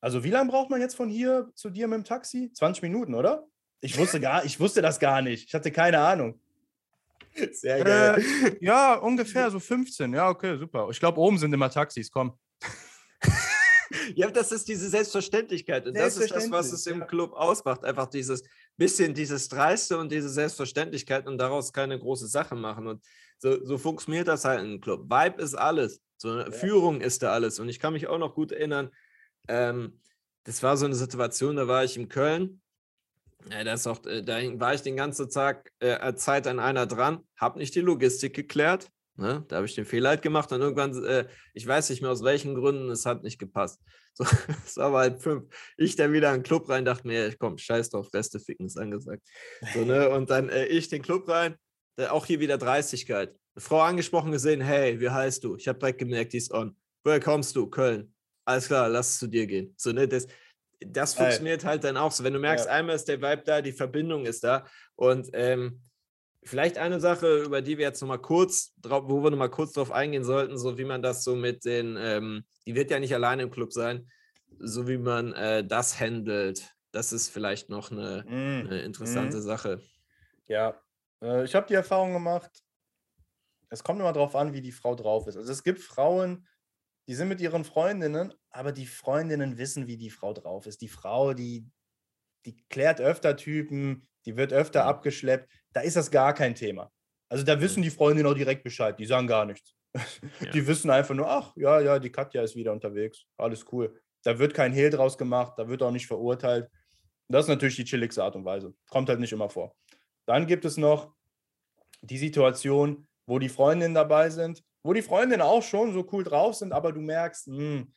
also wie lange braucht man jetzt von hier zu dir mit dem Taxi? 20 Minuten, oder? Ich wusste gar, ich wusste das gar nicht. Ich hatte keine Ahnung. [laughs] Sehr geil. Äh, ja, ungefähr so 15. Ja, okay, super. Ich glaube, oben sind immer Taxis, komm. [laughs] ja, das ist diese Selbstverständlichkeit. Und das ist das, was es im Club ausmacht. Einfach dieses bisschen dieses Dreiste und diese Selbstverständlichkeit und daraus keine große Sache machen. Und so, so funktioniert das halt im Club. Vibe ist alles. So ja. Führung ist da alles. Und ich kann mich auch noch gut erinnern, ähm, das war so eine Situation, da war ich in Köln ja, das auch, äh, da war ich den ganzen Tag äh, Zeit an einer dran, habe nicht die Logistik geklärt. Ne? Da habe ich den Fehler halt gemacht und irgendwann, äh, ich weiß nicht mehr aus welchen Gründen, es hat nicht gepasst. [laughs] So, es war halb fünf. Ich dann wieder in den Club rein, dachte mir, komm, scheiß drauf, Reste ficken ist angesagt. So, ne? [laughs] Und dann äh, ich den Club rein, auch hier wieder Dreistigkeit. Eine Frau angesprochen gesehen, hey, wie heißt du? Ich habe direkt gemerkt, die ist on. Woher kommst du? Köln. Alles klar, lass es zu dir gehen. So, ne, das, das funktioniert halt dann auch so. Wenn du merkst, ja. einmal ist der Vibe da, die Verbindung ist da. Und ähm, vielleicht eine Sache, über die wir jetzt nochmal kurz, drauf, wo wir nochmal kurz drauf eingehen sollten, so wie man das so mit den, ähm, die wird ja nicht alleine im Club sein, so wie man äh, das handelt. Das ist vielleicht noch eine, mm. eine interessante mm. Sache. Ja, äh, ich habe die Erfahrung gemacht, es kommt immer darauf an, wie die Frau drauf ist. Also es gibt Frauen, die sind mit ihren Freundinnen, aber die Freundinnen wissen, wie die Frau drauf ist. Die Frau, die, die klärt öfter Typen, die wird öfter mhm. abgeschleppt. Da ist das gar kein Thema. Also da wissen die Freundinnen auch direkt Bescheid. Die sagen gar nichts. Ja. Die wissen einfach nur, ach ja, ja, die Katja ist wieder unterwegs. Alles cool. Da wird kein Hehl draus gemacht, da wird auch nicht verurteilt. Das ist natürlich die chilligste Art und Weise. Kommt halt nicht immer vor. Dann gibt es noch die Situation, wo die Freundinnen dabei sind wo die Freundinnen auch schon so cool drauf sind, aber du merkst, mh, hm,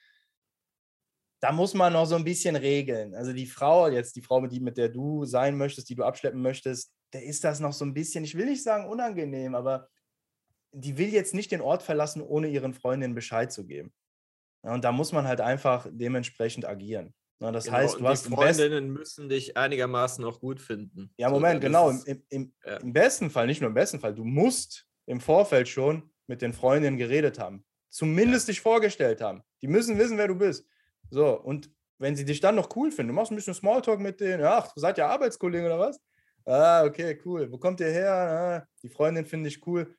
da muss man noch so ein bisschen regeln. Also die Frau, jetzt die Frau, mit, mit der du sein möchtest, die du abschleppen möchtest, der ist das noch so ein bisschen, ich will nicht sagen unangenehm, aber die will jetzt nicht den Ort verlassen, ohne ihren Freundinnen Bescheid zu geben. Ja, und da muss man halt einfach dementsprechend agieren. Ja, das genau, heißt, du hast die Freundinnen müssen dich einigermaßen auch gut finden. Ja, Moment, so, genau. Im, im, ja. Im besten Fall, nicht nur im besten Fall, du musst im Vorfeld schon mit den Freundinnen geredet haben. Zumindest ja. dich vorgestellt haben. Die müssen wissen, wer du bist. So, und wenn sie dich dann noch cool finden, du machst ein bisschen Smalltalk mit denen, ach, seid ihr Arbeitskollegen oder was? Ah, okay, cool. Wo kommt ihr her? Ah, die Freundin finde ich cool.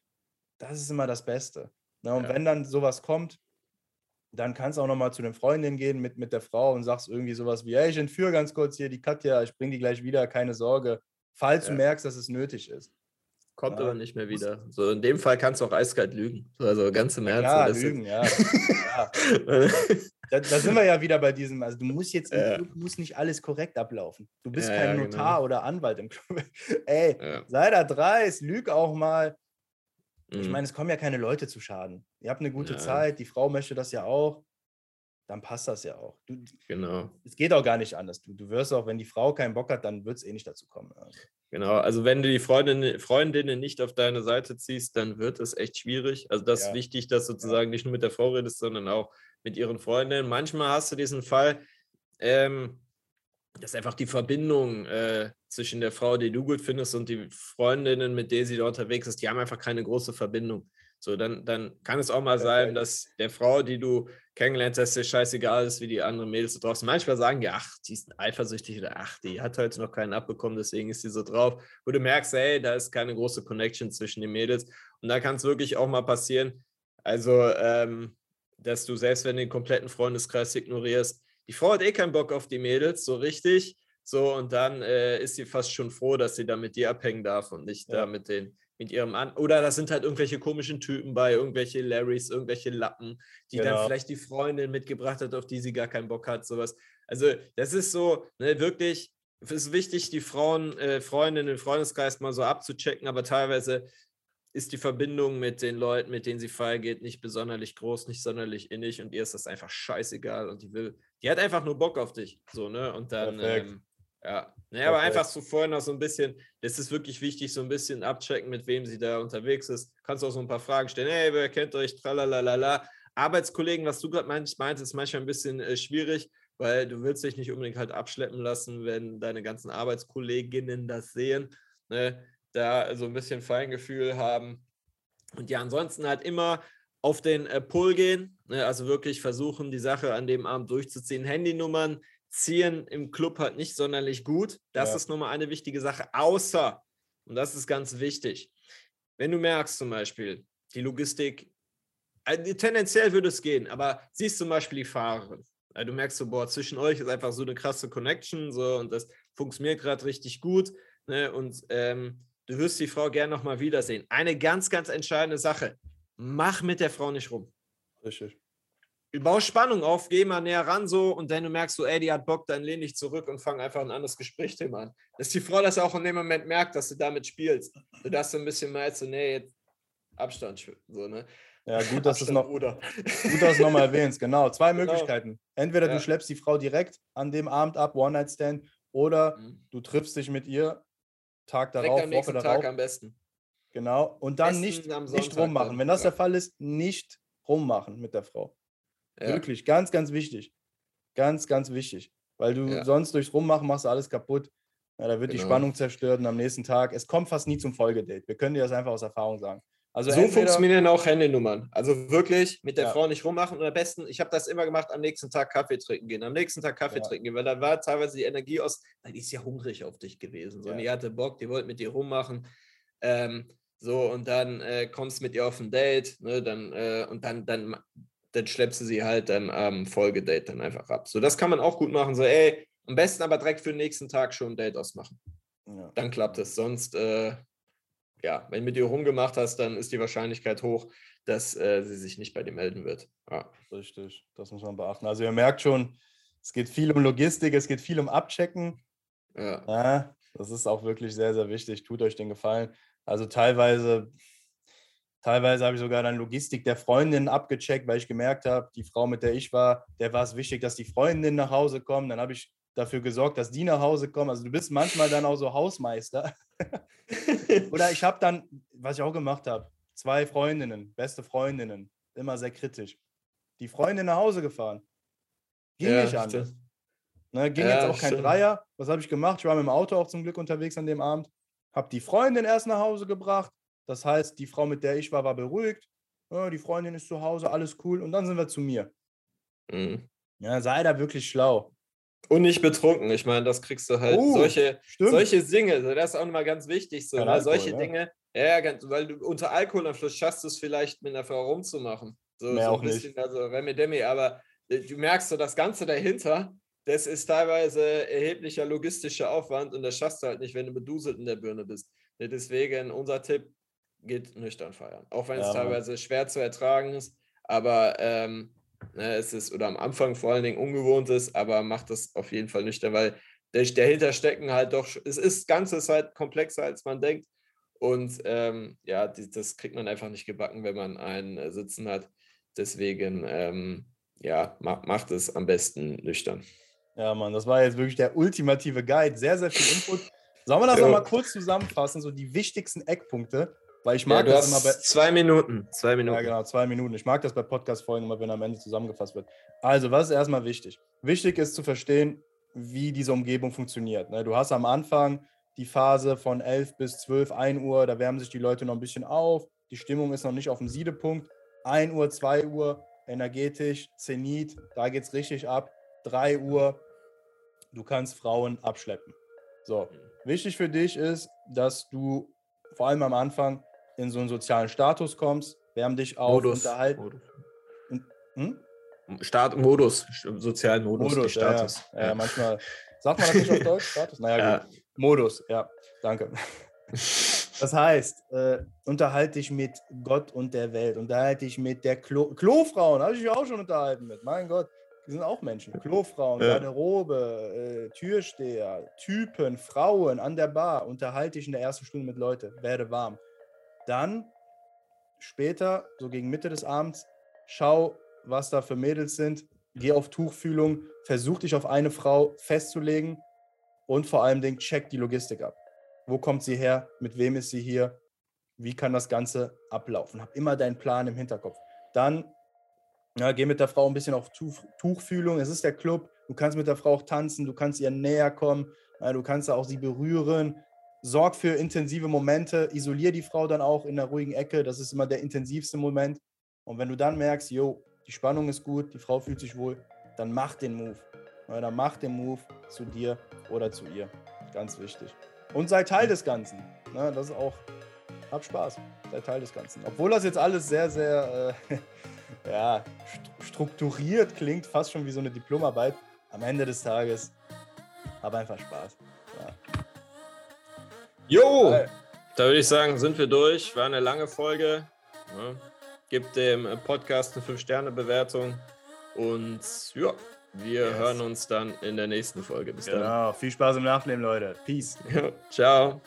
Das ist immer das Beste. Na, und ja. wenn dann sowas kommt, dann kannst du auch nochmal zu den Freundinnen gehen mit, mit der Frau und sagst irgendwie sowas wie, hey, ich entführe ganz kurz hier die Katja, ich bringe die gleich wieder, keine Sorge, falls ja. du merkst, dass es nötig ist. Kommt ja. aber nicht mehr wieder. So in dem Fall kannst du auch eiskalt lügen. Also ganz im Ernst. Ja, lügen, ja. ja. [laughs] da, da, sind wir ja wieder bei diesem, also du musst jetzt nicht, ja. musst nicht alles korrekt ablaufen. Du bist kein Notar genau. oder Anwalt im Club. [laughs] Ey, sei da dreist, lüg auch mal. Ich mhm. meine, es kommen ja keine Leute zu Schaden. Ihr habt eine gute. Zeit, die Frau möchte das ja auch. Dann passt das ja auch. Du, genau. Es geht auch gar nicht anders. Du, du wirst auch, wenn die Frau keinen Bock hat, dann wird es eh nicht dazu kommen. Also. Genau, also wenn du die Freundin, Freundinnen nicht auf deine Seite ziehst, dann wird es echt schwierig. Also das ja. ist wichtig, dass sozusagen nicht nur mit der Frau redest, sondern auch mit ihren Freundinnen. Manchmal hast du diesen Fall, ähm, dass einfach die Verbindung äh, zwischen der Frau, die du gut findest, und die Freundinnen, mit denen sie da unterwegs ist, die haben einfach keine große Verbindung. So, dann, dann kann es auch mal sein, dass der Frau, die du kennengelernt hast, dir scheißegal ist, wie die anderen Mädels da draußen. Manchmal sagen die, ach, die ist eifersüchtig oder ach, die hat heute noch keinen abbekommen, deswegen ist sie so drauf. Wo du merkst, hey, da ist keine große Connection zwischen den Mädels. Und da kann es wirklich auch mal passieren, also, ähm, dass du selbst wenn du den kompletten Freundeskreis ignorierst, die Frau hat eh keinen Bock auf die Mädels, so richtig. So, und dann äh, ist sie fast schon froh, dass sie da mit dir abhängen darf und nicht ja. da mit den mit ihrem An oder das sind halt irgendwelche komischen Typen bei, irgendwelche Larrys, irgendwelche Lappen, die genau. dann vielleicht die Freundin mitgebracht hat, auf die sie gar keinen Bock hat, sowas. Also das ist so, ne, wirklich, es ist wichtig, die Frauen, äh, Freundinnen, den Freundeskreis mal so abzuchecken, aber teilweise ist die Verbindung mit den Leuten, mit denen sie feiern geht, nicht besonders groß, nicht sonderlich innig und ihr ist das einfach scheißegal und die will, die hat einfach nur Bock auf dich, so, ne, und dann, ähm, ja, naja, aber einfach so vorher noch so ein bisschen, das ist wirklich wichtig, so ein bisschen abchecken, mit wem sie da unterwegs ist. Kannst auch so ein paar Fragen stellen, hey, wer kennt euch, tralalala. Arbeitskollegen, was du gerade meinst, meinst, ist manchmal ein bisschen äh, schwierig, weil du willst dich nicht unbedingt halt abschleppen lassen, wenn deine ganzen Arbeitskolleginnen das sehen. Ne? Da so ein bisschen Feingefühl haben. Und ja, ansonsten halt immer auf den äh, Pull gehen, ne? also wirklich versuchen, die Sache an dem Abend durchzuziehen. Handynummern ziehen im Club halt nicht sonderlich gut. Das ja. ist nochmal eine wichtige Sache. Außer, und das ist ganz wichtig, wenn du merkst zum Beispiel, die Logistik, also tendenziell würde es gehen, aber siehst zum Beispiel die Fahrerin. Also du merkst so, boah, zwischen euch ist einfach so eine krasse Connection so und das funktioniert gerade richtig gut. Ne, und ähm, du wirst die Frau gerne nochmal wiedersehen. Eine ganz, ganz entscheidende Sache. Mach mit der Frau nicht rum. Richtig bau Spannung auf, geh mal näher ran so und wenn du merkst, so, ey, die hat Bock, dann lehn dich zurück und fang einfach ein anderes Gesprächsthema an. Dass die Frau das auch in dem Moment merkt, dass du damit spielst. Du darfst so ein bisschen mal so, nee, jetzt Abstand, so, ne? Ja, gut, dass du es noch, gut, dass du nochmal erwähnst. Genau, zwei genau. Möglichkeiten. Entweder ja. du schleppst die Frau direkt an dem Abend ab, One-Night-Stand, oder mhm. du triffst dich mit ihr Tag darauf, Woche Tag darauf. am besten. Genau, und dann nicht, nicht rummachen. Wenn das ja. der Fall ist, nicht rummachen mit der Frau. Ja. Wirklich, ganz, ganz wichtig. Ganz, ganz wichtig. Weil du ja. sonst durchs Rummachen machst du alles kaputt. Ja, da wird genau. die Spannung zerstört und am nächsten Tag, es kommt fast nie zum Folgedate. Wir können dir das einfach aus Erfahrung sagen. Also so funktionieren auch Handynummern. Also wirklich mit der ja. Frau nicht rummachen und am besten, ich habe das immer gemacht, am nächsten Tag Kaffee trinken gehen, am nächsten Tag Kaffee ja. trinken gehen, weil da war teilweise die Energie aus, weil die ist ja hungrig auf dich gewesen. So, ja. die hatte Bock, die wollte mit dir rummachen. Ähm, so, und dann äh, kommst mit ihr auf ein Date, ne, dann, äh, und dann, dann dann schleppst du sie halt dann am Folgedate dann einfach ab. So, das kann man auch gut machen. So, ey, am besten aber direkt für den nächsten Tag schon ein Date ausmachen. Ja. Dann klappt es. Sonst, äh, ja, wenn du mit ihr rumgemacht hast, dann ist die Wahrscheinlichkeit hoch, dass äh, sie sich nicht bei dir melden wird. Ja. Richtig, das muss man beachten. Also ihr merkt schon, es geht viel um Logistik, es geht viel um Abchecken. Ja. ja das ist auch wirklich sehr, sehr wichtig. Tut euch den Gefallen. Also teilweise Teilweise habe ich sogar dann Logistik der Freundin abgecheckt, weil ich gemerkt habe, die Frau, mit der ich war, der war es wichtig, dass die Freundin nach Hause kommt. Dann habe ich dafür gesorgt, dass die nach Hause kommen. Also du bist manchmal dann auch so Hausmeister. [laughs] Oder ich habe dann, was ich auch gemacht habe, zwei Freundinnen, beste Freundinnen, immer sehr kritisch. Die Freundin nach Hause gefahren. Ging ja, nicht anders. Ne, ging ja, jetzt auch kein stimmt. Dreier. Was habe ich gemacht? Ich war mit dem Auto auch zum Glück unterwegs an dem Abend. Habe die Freundin erst nach Hause gebracht, das heißt, die Frau, mit der ich war, war beruhigt. Ja, die Freundin ist zu Hause, alles cool. Und dann sind wir zu mir. Mhm. Ja, sei da wirklich schlau. Und nicht betrunken. Ich meine, das kriegst du halt. Uh, solche, solche Dinge, das ist auch nochmal ganz wichtig. So, ne? Alkohol, solche ja. Dinge, ja, ganz, weil du unter Alkoholeinfluss schaffst du es vielleicht mit einer Frau rumzumachen. So, so ein bisschen, nicht. also Remi aber äh, du merkst so das Ganze dahinter, das ist teilweise erheblicher logistischer Aufwand und das schaffst du halt nicht, wenn du beduselt in der Birne bist. Deswegen unser Tipp, geht nüchtern feiern. Auch wenn ja, es teilweise schwer zu ertragen ist, aber ähm, ne, es ist, oder am Anfang vor allen Dingen ungewohnt ist, aber macht das auf jeden Fall nüchtern, weil der, dahinter stecken halt doch, es ist Ganze halt komplexer, als man denkt. Und ähm, ja, die, das kriegt man einfach nicht gebacken, wenn man einen äh, sitzen hat. Deswegen, ähm, ja, ma, macht es am besten nüchtern. Ja, Mann, das war jetzt wirklich der ultimative Guide. Sehr, sehr viel Input. Sollen wir das nochmal kurz zusammenfassen, so die wichtigsten Eckpunkte? Weil ich mag ja, das immer bei. Zwei Minuten. Zwei Minuten. Ja, genau, zwei Minuten. Ich mag das bei Podcast-Folgen immer, wenn am Ende zusammengefasst wird. Also, was ist erstmal wichtig? Wichtig ist zu verstehen, wie diese Umgebung funktioniert. Ne? Du hast am Anfang die Phase von 11 bis 12, 1 Uhr, da wärmen sich die Leute noch ein bisschen auf. Die Stimmung ist noch nicht auf dem Siedepunkt. 1 Uhr, 2 Uhr, energetisch, Zenit, da geht es richtig ab. 3 Uhr, du kannst Frauen abschleppen. So, wichtig für dich ist, dass du vor allem am Anfang in so einen sozialen Status kommst, wärm dich auf, Modus. unterhalten. Modus. Hm? Start Modus, sozialen Modus, Modus Status. Ja, ja. ja, manchmal. Sagt man das nicht auf Deutsch? Status? Naja, ja. gut. Modus, ja, danke. Das heißt, äh, unterhalte dich mit Gott und der Welt, unterhalte dich mit der Klo Klofrauen, habe ich mich auch schon unterhalten mit, mein Gott. Die sind auch Menschen. Klofrauen, ja. Garderobe, äh, Türsteher, Typen, Frauen an der Bar. Unterhalte dich in der ersten Stunde mit Leuten. Werde warm. Dann später, so gegen Mitte des Abends, schau, was da für Mädels sind. Geh auf Tuchfühlung. Versuch dich auf eine Frau festzulegen. Und vor allem check die Logistik ab. Wo kommt sie her? Mit wem ist sie hier? Wie kann das Ganze ablaufen? Hab immer deinen Plan im Hinterkopf. Dann ja, geh mit der Frau ein bisschen auf Tuchfühlung. Es ist der Club. Du kannst mit der Frau auch tanzen, du kannst ihr näher kommen, du kannst auch sie berühren. Sorg für intensive Momente, isolier die Frau dann auch in der ruhigen Ecke. Das ist immer der intensivste Moment. Und wenn du dann merkst, jo, die Spannung ist gut, die Frau fühlt sich wohl, dann mach den Move. Ja, dann mach den Move zu dir oder zu ihr. Ganz wichtig. Und sei Teil des Ganzen. Ja, das ist auch, hab Spaß, sei Teil des Ganzen. Obwohl das jetzt alles sehr, sehr äh, [laughs] ja, strukturiert klingt, fast schon wie so eine Diplomarbeit. Am Ende des Tages habe einfach Spaß. Jo! Da würde ich sagen, sind wir durch. War eine lange Folge. Ja. Gebt dem Podcast eine 5-Sterne-Bewertung. Und ja, wir yes. hören uns dann in der nächsten Folge. Bis genau. dann. Viel Spaß im Nachnehmen, Leute. Peace. [laughs] ciao.